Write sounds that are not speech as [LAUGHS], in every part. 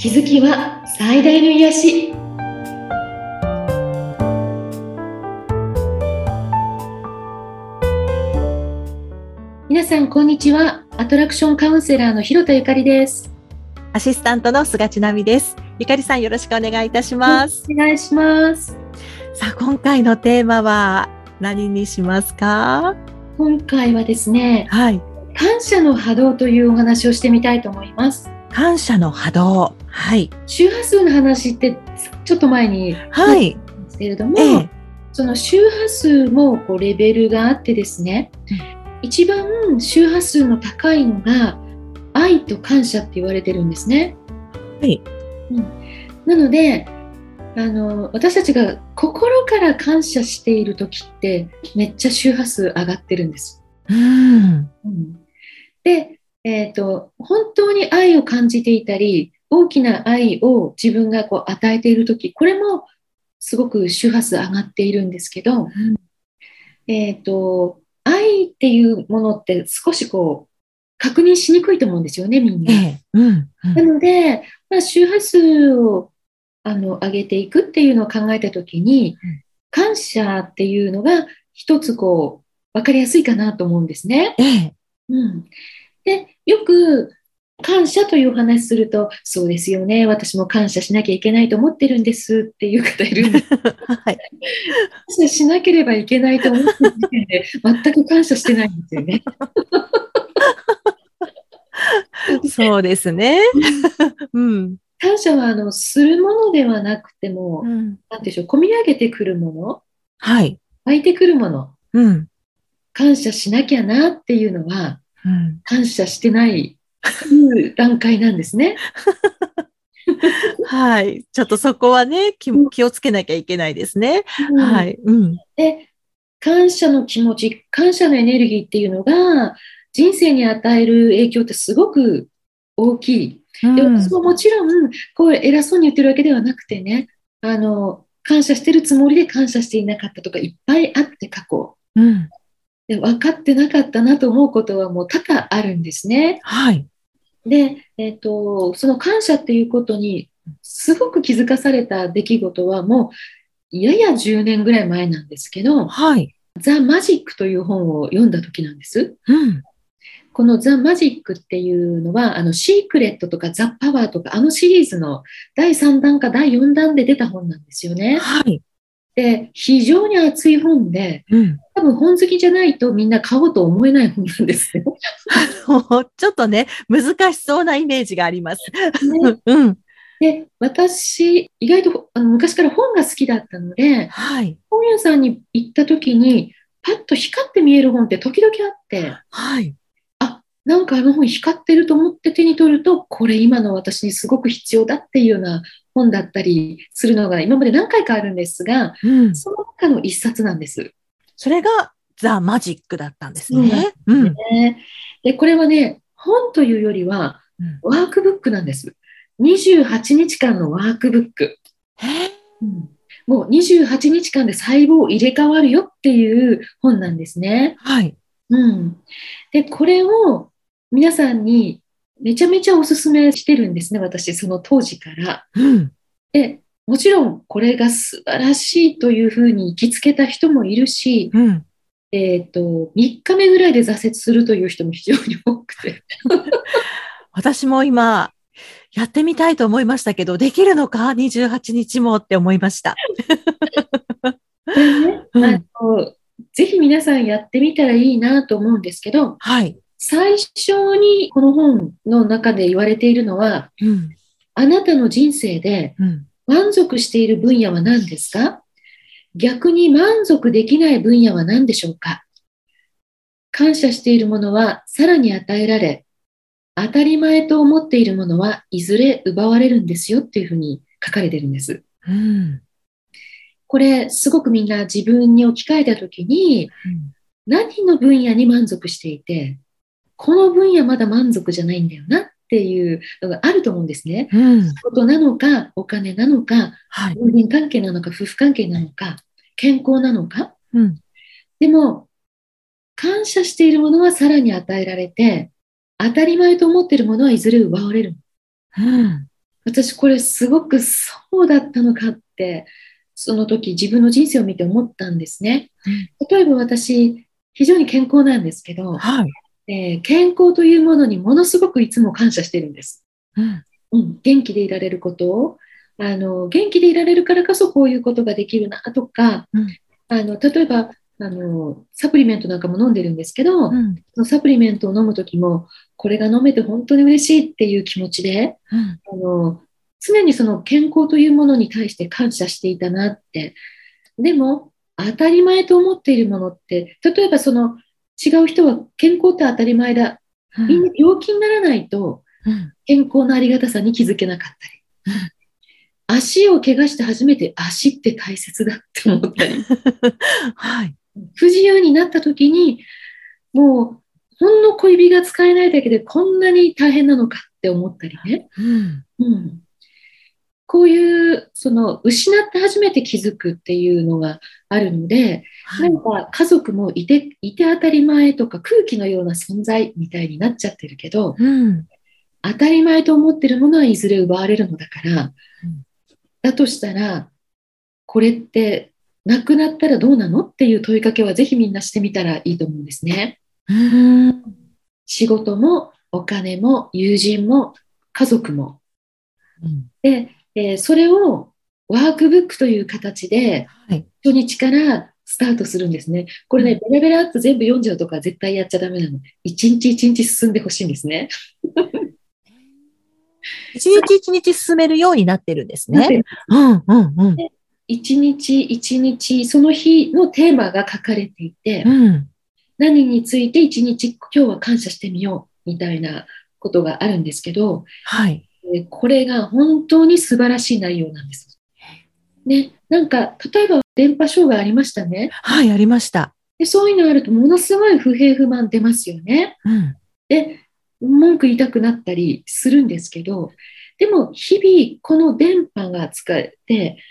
気づきは最大の癒し。皆さんこんにちは。アトラクションカウンセラーの広田ゆかりです。アシスタントの菅千奈美です。ゆかりさんよろしくお願いいたします。お願いします。さあ今回のテーマは何にしますか？今回はですねはい。感謝の波動というお話をしてみたいと思います。感謝の波動はい。周波数の話ってちょっと前にはい。ですけれども、ええ。その周波数もこうレベルがあってですね、一番周波数の高いのが愛と感謝って言われてるんですね。はい。うん、なのであの私たちが心から感謝している時ってめっちゃ周波数上がってるんです。うん。うん、で、えーと、本当に愛を感じていたり大きな愛を自分がこう与えている時これもすごく周波数上がっているんですけど、えっ、と愛っていうものって少しこう確認しにくいと思うんですよねみんな。ええ。うんうん。なので、まあ、周波数をあの上げていくっていうのを考えたときに、うん。感謝っていうのが一つこう分かりやすいかなと思うんですね。ええ。うん、でよく感謝というお話すると、そうですよね、私も感謝しなきゃいけないと思ってるんですっていう方いるんです。[LAUGHS] はい感謝しなければいけないと思ってる時点で、全く感謝してないんですよね。[LAUGHS] そうですね。うん。感謝はあのするものではなくても、うんなんでしょう、込み上げてくるもの、はい。湧いてくるもの、うん。感謝しなきゃなっていうのは、うん。感謝してないという段階なんですね。[LAUGHS] はい。ちょっとそこはね、気気をつけなきゃいけないですね。うんはい。うん。で、感謝の気持ち、感謝のエネルギーっていうのが、人生に与える影響ってすごく大きい。で、うん私ももちろん、こう偉そうに言ってるわけではなくてね、あの、感謝してるつもりで感謝していなかったとかいっぱいあって過去。うん。で分かってなかったなと思うことはもう多々あるんですね。はい。で、えっと、その感謝っていうことにすごく気づかされた出来事はもうやや10年ぐらい前なんですけど、はい。ザ・マジックという本を読んだ時なんです。うん。このザ・マジックっていうのは、あの、シークレットとかザ・パワーとか、あのシリーズの第3弾か第4弾で出た本なんですよね。はい。で、非常に熱い本で、うん。多分本好きじゃないとみんな買おうと思えない本なんですね。ちょっとね、難しそうなイメージがあります。ね [LAUGHS] うん。で、私、意外とあの昔から本が好きだったので、はい。本屋さんに行った時に、パッと光って見える本って時々あって、はい。あ、なんかあの本光ってると思って手に取ると、これ今の私にすごく必要だっていうような本だったりするのが今まで何回かあるんですが、うん。その中の一冊なんです。それがザ・マジックだったんですね。うん。ねで、これはね、本というよりはうんワークブックなんです。28日間のワークブック。へえもう28日間で細胞入れ替わるよっていう本なんですね。はい。うん。で、これを皆さんにめちゃめちゃおすすめしてるんですね、私、その当時から。うん。で、もちろんこれが素晴らしいというふうに行きつけた人もいるし、うん。えっ、と、3日目ぐらいで挫折するという人も非常に多くて。[LAUGHS] 私も今、やってみたいと思いましたけど、できるのか ?28 日もって思いました。ね、うんあのぜひ皆さんやってみたらいいなと思うんですけど、はい。最初にこの本の中で言われているのは、うん。あなたの人生でうん。満足している分野は何ですか？逆に満足できない分野は何でしょうか？感謝しているものはさらに与えられ、当たり前と思っているものはいずれ奪われるんですよっていうふうに書かれてるんです。うん。これすごくみんな自分に置き換えたときに何の分野に満足していて、この分野まだ満足じゃないんだよなっていうのがあると思うんですね。うん。仕事なのか、お金なのか、はい。人間関係なのか、夫婦関係なのか、健康なのか。うん。でも、感謝しているものはさらに与えられて、当たり前と思っているものはいずれ奪われる。うん。私これすごくそうだったのかって、その時自分の人生を見て思ったんですね。例えば私、非常に健康なんですけど、はい。えー健康というものにものすごくいつも感謝してるんです。うん。うん、元気でいられることをあの元気でいられるからこそこういうことができるなとか、うんあの例えばあのサプリメントなんかも飲んでるんですけど、うん。そのサプリメントを飲む時もこれが飲めて本当に嬉しいっていう気持ちでうん。あの常にその健康というものに対して感謝していたなってでも当たり前と思っているものって例えばその違う人は健康って当たり前だみんな病気にならないとうん。健康のありがたさに気づけなかったり、足を怪我して初めて足って大切だって思ったり、[LAUGHS] はい。不自由になった時に、もうほんの小指が使えないだけでこんなに大変なのかって思ったりね。うん。うん、こういう、その、失って初めて気づくっていうのがあるので、はい。なんか家族もいて、いて当たり前とか空気のような存在みたいになっちゃってるけど、うん。当たり前と思ってるものはいずれ奪われるのだから、うんだとしたら、これってなくなったらどうなのっていう問いかけはぜひみんなしてみたらいいと思うんですね。うん。仕事もお金も友人も家族も。うんで、えーそれをワークブックという形ではい。初日からスタートするんですね。これね、ベラベラっと全部読んじゃうとか絶対やっちゃダメなの。一日一日進んでほしいんですね。[LAUGHS] 一日一日進めるようになってるんですね。うん。うん。うん。一日一日その日のテーマが書かれていて、うん。何について一日今日は感謝してみようみたいなことがあるんですけど、はい。えーこれが本当に素晴らしい内容なんです。ね、なんか例えば電波障害ありましたねはい、ありました。で。そういうのあるとものすごい不平不満出ますよね。うん。で、文句言いたくなったりするんですけど、でも日々この電波が使えて、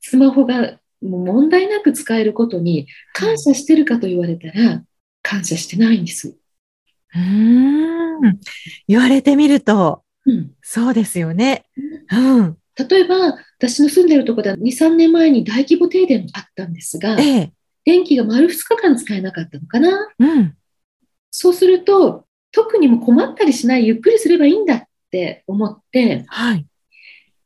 スマホが問題なく使えることに感謝してるかと言われたら、感謝してないんです。うーん。言われてみると、うん、そうですよね。うん。例えば、私の住んでるところでは2、3年前に大規模停電あったんですが、ええ。電気が丸2日間使えなかったのかな。うん。そうすると、特にもう困ったりしない、ゆっくりすればいいんだって思って、はい。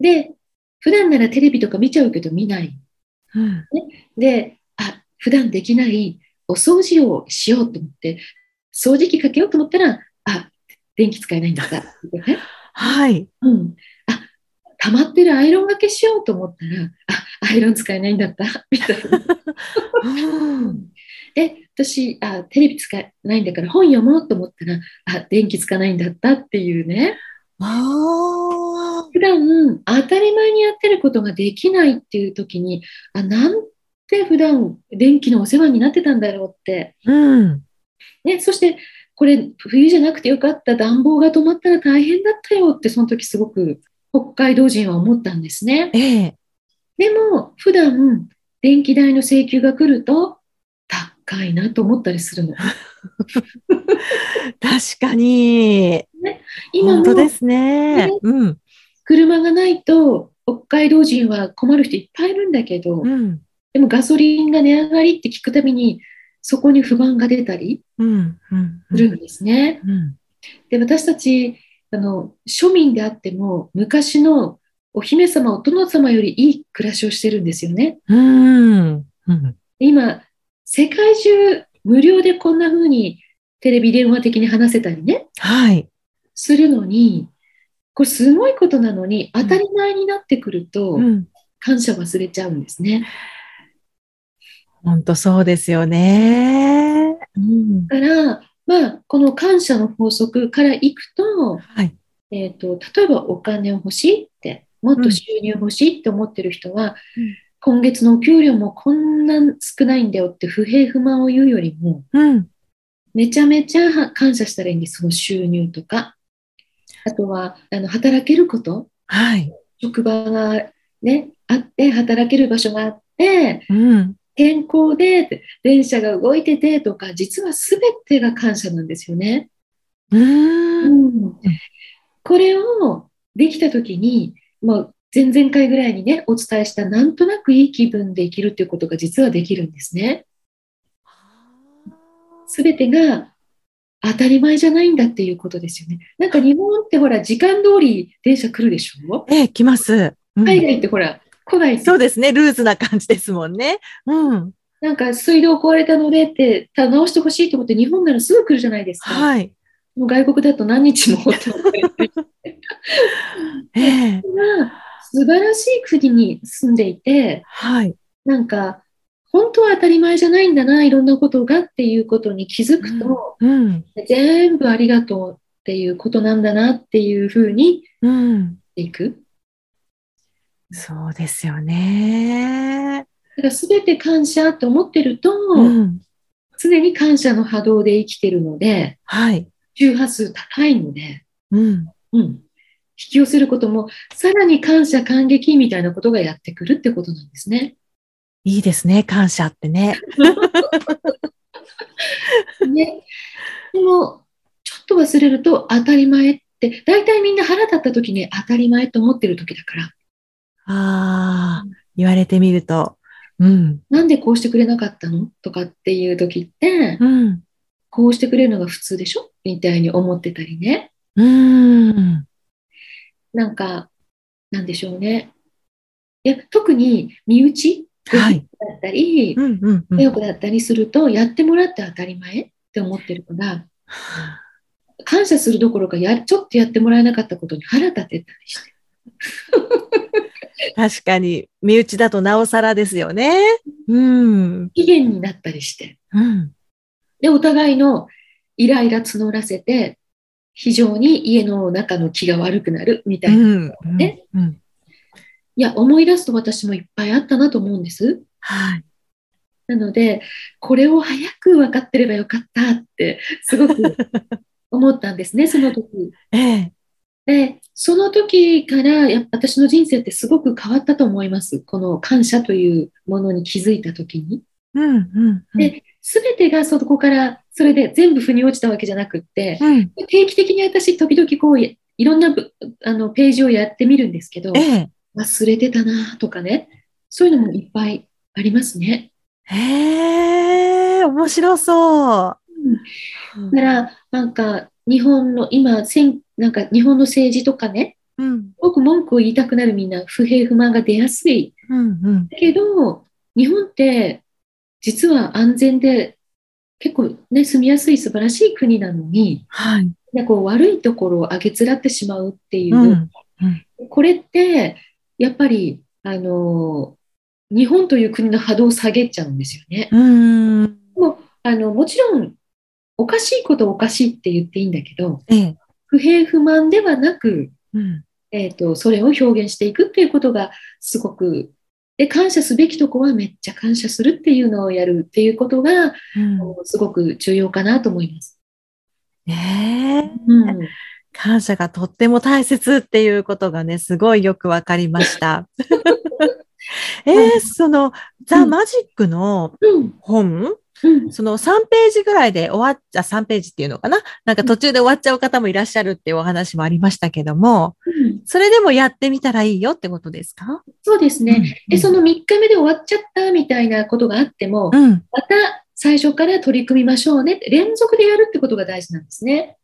で、普段ならテレビとか見ちゃうけど見ない。うん。で、あ、普段できないお掃除をしようと思って、掃除機かけようと思ったら、あ、電気使えないんだった。ねはい。うん。あ、溜まってるアイロンがけしようと思ったら、あ、アイロン使えないんだった。[LAUGHS] みたいな。[LAUGHS] うん。で、私あ、テレビ使えないんだから本読もうと思ったら、あ、電気つかないんだったっていうね。あ普段当たり前にやってることができないっていう時に、あ、なんて普段電気のお世話になってたんだろうって。あ。うん。ね、そして、これ冬じゃなくてよかった暖房が止まったら大変だったよってその時すごく北海道人は思ったんですね。ええ。でも普段電気代の請求が来ると高いなと思ったりするの。確かに。今も本当ですね。うん。車がないと北海道人は困る人いっぱいいるんだけど、うん。でもガソリンが値上がりって聞くたびにそこに不満が出たりうん。うん。するんですね。うん。で私たちあの庶民であっても昔のお姫様お殿様よりいい暮らしをしてるんですよね。うん。うん。今世界中無料でこんな風にテレビ電話的に話せたりねはい。するのにこれすごいことなのに当たり前になってくるとうん。感謝忘れちゃうんですね。本当そうですよね。うん。だから、まあ、この感謝の法則からいくと,、はい。えー、と例えばお金を欲しいってもっと収入欲しいって思ってる人は、うん今月のお給料もこんな少ないんだよって不平不満を言うよりもうん。めちゃめちゃ感謝したらいいんですその収入とかあとはあの働けることはい。職場が、ね、あって働ける場所があってうん。健康で電車が動いててとか実は全てが感謝なんですよね。うん。これをできたときにまあ、前々回ぐらいにね、お伝えした、なんとなくいい気分で生きるっていうことが実はできるんですね。すべてが当たり前じゃないんだっていうことですよね。なんか日本ってほら、時間通り電車来るでしょ？ええ、来ます。うん海外ってほら、来ないってそうですね。ルーズな感じですもんね。うん。なんか水道壊れたのでって、た直してほしいと思って日本ならすぐ来るじゃないですか。はい。もう外国だと何日もって思って [LAUGHS] ええ。素晴らしい国に住んでいて、はい。なんか、本当は当たり前じゃないんだな、いろんなことがっていうことに気づくと、うん。全部ありがとうっていうことなんだなっていうふうにうん。いく。そうですよね。だから全て感謝って思ってると、うん。常に感謝の波動で生きてるので、はい。周波数高いので、うん。うん。引き寄せることも、さらに感謝、感激みたいなことがやってくるってことなんですね。いいですね。感謝ってね。[LAUGHS] ね、でも、ちょっと忘れると当たり前って、大体みんな腹立った時に当たり前と思ってる時だから、ああ、言われてみると。うん。なんでこうしてくれなかったの？とかっていう時って、うん。こうしてくれるのが普通でしょ？みたいに思ってたりね。うん。なんか、なんでしょうね。いや、特に身内はい。だったり、うんうんうん。家族だったりすると、やってもらって当たり前って思ってるから、感謝するどころかや、ちょっとやってもらえなかったことに腹立てたりして。[LAUGHS] 確かに、身内だとなおさらですよね。うん。不機嫌になったりして。うん。で、お互いのイライラ募らせて、非常に家の中の気が悪くなるみたいな。いうん。ねうん。や、思い出すと私もいっぱいあったなと思うんです。はい。なので、これを早く分かってればよかったって、すごく思ったんですね、その時。[LAUGHS] ええ。で、その時から、や私の人生ってすごく変わったと思います。この感謝というものに気づいた時に。うんうんうん。で、すべてがそこから、それで全部腑に落ちたわけじゃなくって、うん。定期的に私、時々こう、いろんなぶあのページをやってみるんですけど、ええ。忘れてたなとかね、そういうのもいっぱいありますね。へえ、面白そう。だから、なんか、日本の、今、なんか日本の政治とかね、うん。すごく文句を言いたくなるみんな、不平不満が出やすい。うんうん。だけど、日本って、実は安全で、結構ね、住みやすい素晴らしい国なのに、はい。なんかこう悪いところを上げつらってしまうっていう、うん。これって、やっぱり、あの、日本という国の波動を下げちゃうんですよね。うん。もうあのもちろん、おかしいことはおかしいって言っていいんだけど、ええ。不平不満ではなく、うん。えー、とそれを表現していくっていうことがすごくで感謝すべきとこはめっちゃ感謝するっていうのをやるっていうことがうん。すごく重要かなと思います。ねえ。うん、感謝がとっても大切っていうことがね、すごいよくわかりました。[LAUGHS] えー、その、ザ・マジックのうん本、うんその3ページぐらいで終わっちゃ、3ページっていうのかな？なんか途中で終わっちゃう方もいらっしゃるっていうお話もありましたけども、うん。それでもやってみたらいいよってことですか？そうですね、でその3日目で終わっちゃったみたいなことがあっても、うん。また最初から取り組みましょうねって連続でやるってことが大事なんですね。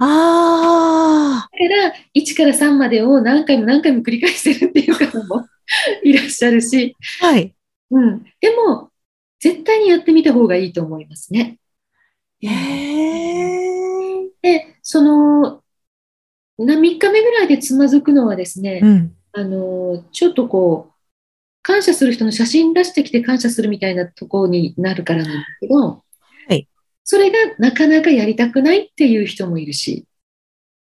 ああ、だから1から3までを何回も何回も繰り返してるっていう方も [LAUGHS] いらっしゃるし、はい。うん、でも絶対にやってみた方がいいと思いますね。へえ。で、そのな3日目ぐらいでつまずくのはですね、うん。あのちょっとこう感謝する人の写真出してきて感謝するみたいなところになるからなんだけど、はいそれがなかなかやりたくないっていう人もいるし、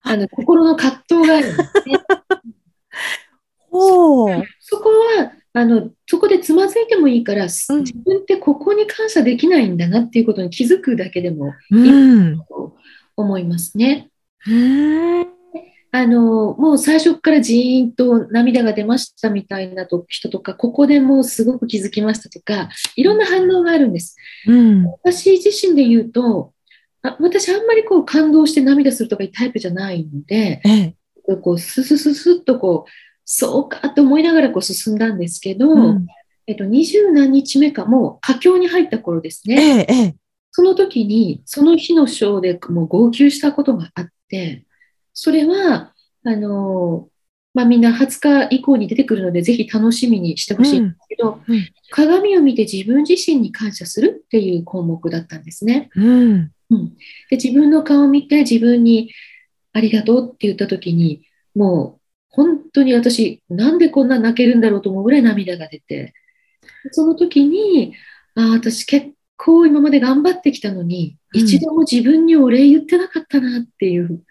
あの心の葛藤があるんですね。[LAUGHS] そこはあのそこでつまずいてもいいから、自うん分ってここに感謝できないんだなっていうことに気づくだけでもうん。と思いますね。うん。あのもう最初からジーンと涙が出ましたみたいなと人とか、ここでもうすごく気づきましたとか、いろんな反応があるんです。うん。私自身で言うと、あ私あんまりこう感動して涙するとかいうタイプじゃないので、ええ。こう、ススススッとこう、そうかと思いながらこう進んだんですけど、うんえっと、二十何日目かもう佳境に入った頃ですえね。え、ええ。その時に、その日のショーでもう号泣したことがあって、それは、あの、まあ、みんな20日以降に出てくるので、ぜひ楽しみにしてほしいんですけど、うんうん鏡を見て自分自身に感謝するっていう項目だったんですね。うん。うん、で自分の顔を見て自分にありがとうって言った時にもう本当に私なんでこんな泣けるんだろうと思うぐらい涙が出てその時にああ私結構今まで頑張ってきたのに、うん一度も自分にお礼言ってなかったなっていう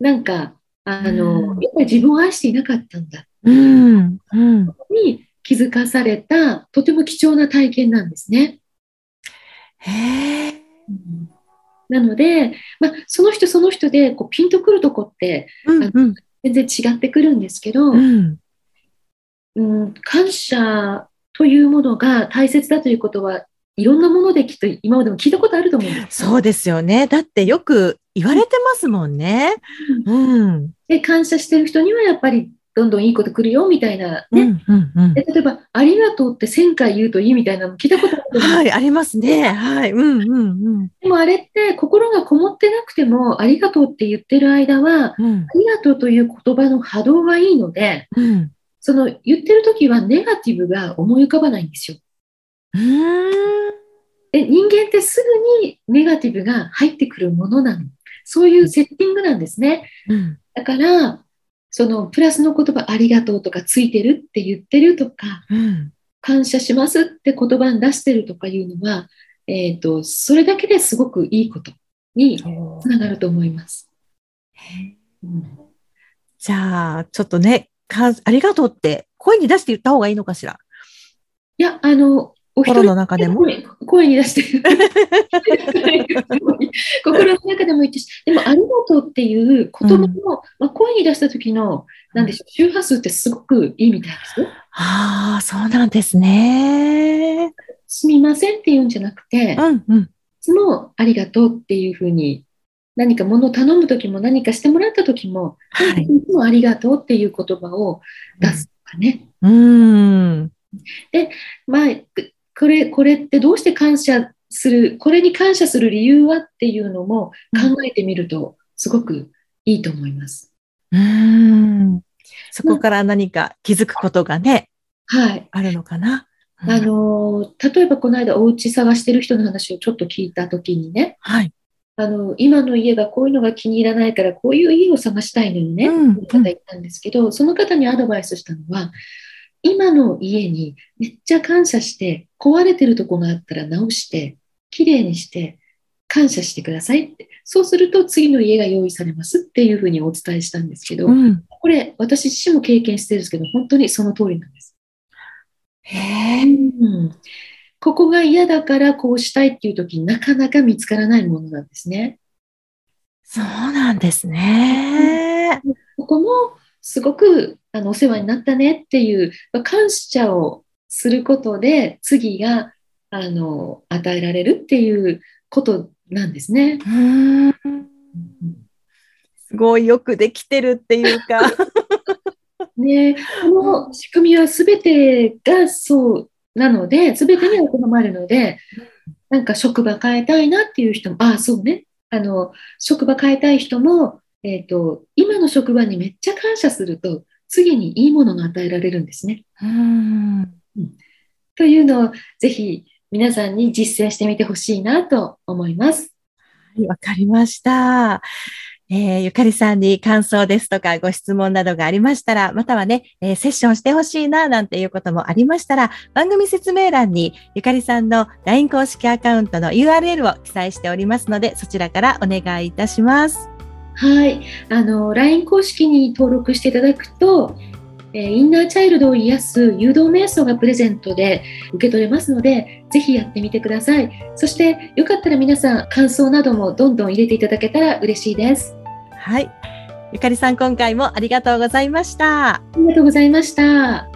なんかあの、うんやっぱり自分を愛していなかったんだうん。うん。に気づかされたとても貴重な体験なんですね。へえ。なので、まあ、その人その人でこうピンとくるとこってうん。うん。全然違ってくるんですけど、うん。うん、感謝というものが大切だということはいろんなものできっと今までも聞いたことあると思うんです。そうですよね。だってよく言われてますもんね。うん。で感謝してる人にはやっぱりどんどんいいこと来るよみたいなね。うん。うん。うんで。例えば「ありがとう」って1000回言うといいみたいなの聞いたことあるはい、ありますね。はい。うん。うん。うん。でもあれって心がこもってなくても「ありがとう」って言ってる間はうん「あ。りがとう」という言葉の波動がいいのでうん。その言ってる時はネガティブが思い浮かばないんですよ。うん。で人間ってすぐにネガティブが入ってくるものなの。そういうセッティングなんですね。うん。だから、そのプラスの言葉ありがとうとかついてるって言ってるとか、うん。感謝しますって言葉に出してるとかいうのは、えっ、と、それだけですごくいいことにつながると思います。うんじゃあ、ちょっとね、かありがとうって声に出して言った方がいいのかしら？いや、あの、心人の中でも？声声に出してる。[LAUGHS] 心の中でも言ってし、でも、ありがとうっていう言葉も、まあ、声に出した時の、なんでしょう、周波数ってすごくいいみたいですよ。ああ、そうなんですね。すみませんって言うんじゃなくて、いうん。うん。つもありがとうっていうふうに、何か物を頼む時も何かしてもらった時も、はい。いつもありがとうっていう言葉を出すとかね。うん。まあ、これ、これってどうして感謝する、これに感謝する理由はっていうのも考えてみると、すごくいいと思います。うん。そこから何か気づくことがね、はい。あるのかな。うんあの、例えばこの間お家探してる人の話をちょっと聞いたときにね、はい。あの、今の家がこういうのが気に入らないから、こういう家を探したいのよね、うんっていう方がいたんですけど、その方にアドバイスしたのは、今の家にめっちゃ感謝して、壊れてるとこがあったら直して、きれいにして、感謝してくださいって。そうすると次の家が用意されますっていうふうにお伝えしたんですけど、うん。これ私自身も経験してるんですけど、本当にその通りなんです。へえ。うんここが嫌だからこうしたいっていう時になかなか見つからないものなんですね。そうなんですね。ここもすごくあのお世話になったねっていうまあ感謝をすることで次があの与えられるっていうことなんですね。すごいよくできてるっていうか。[LAUGHS] ね、この仕組みは全てがそうなので、全てに当てはまるので、なんか職場変えたいなっていう人も、ああ、そうね、あの職場変えたい人も、えーと、今の職場にめっちゃ感謝すると、次にいいものが与えられるんですね。うん。というのをぜひ皆さんに実践してみてほしいなと思います。はいわかりました。えーゆかりさんに感想ですとかご質問などがありましたら、またはね、えーセッションしてほしいななんていうこともありましたら、番組説明欄にゆかりさんの LINE 公式アカウントの URL を記載しておりますので、そちらからお願いいたします。はい、あの LINE 公式に登録していただくと、えーインナーチャイルドを癒す誘導瞑想がプレゼントで受け取れますので、ぜひやってみてください。そして、よかったら皆さん、感想などもどんどん入れていただけたら嬉しいです。はい。ゆかりさん、今回もありがとうございました。ありがとうございました。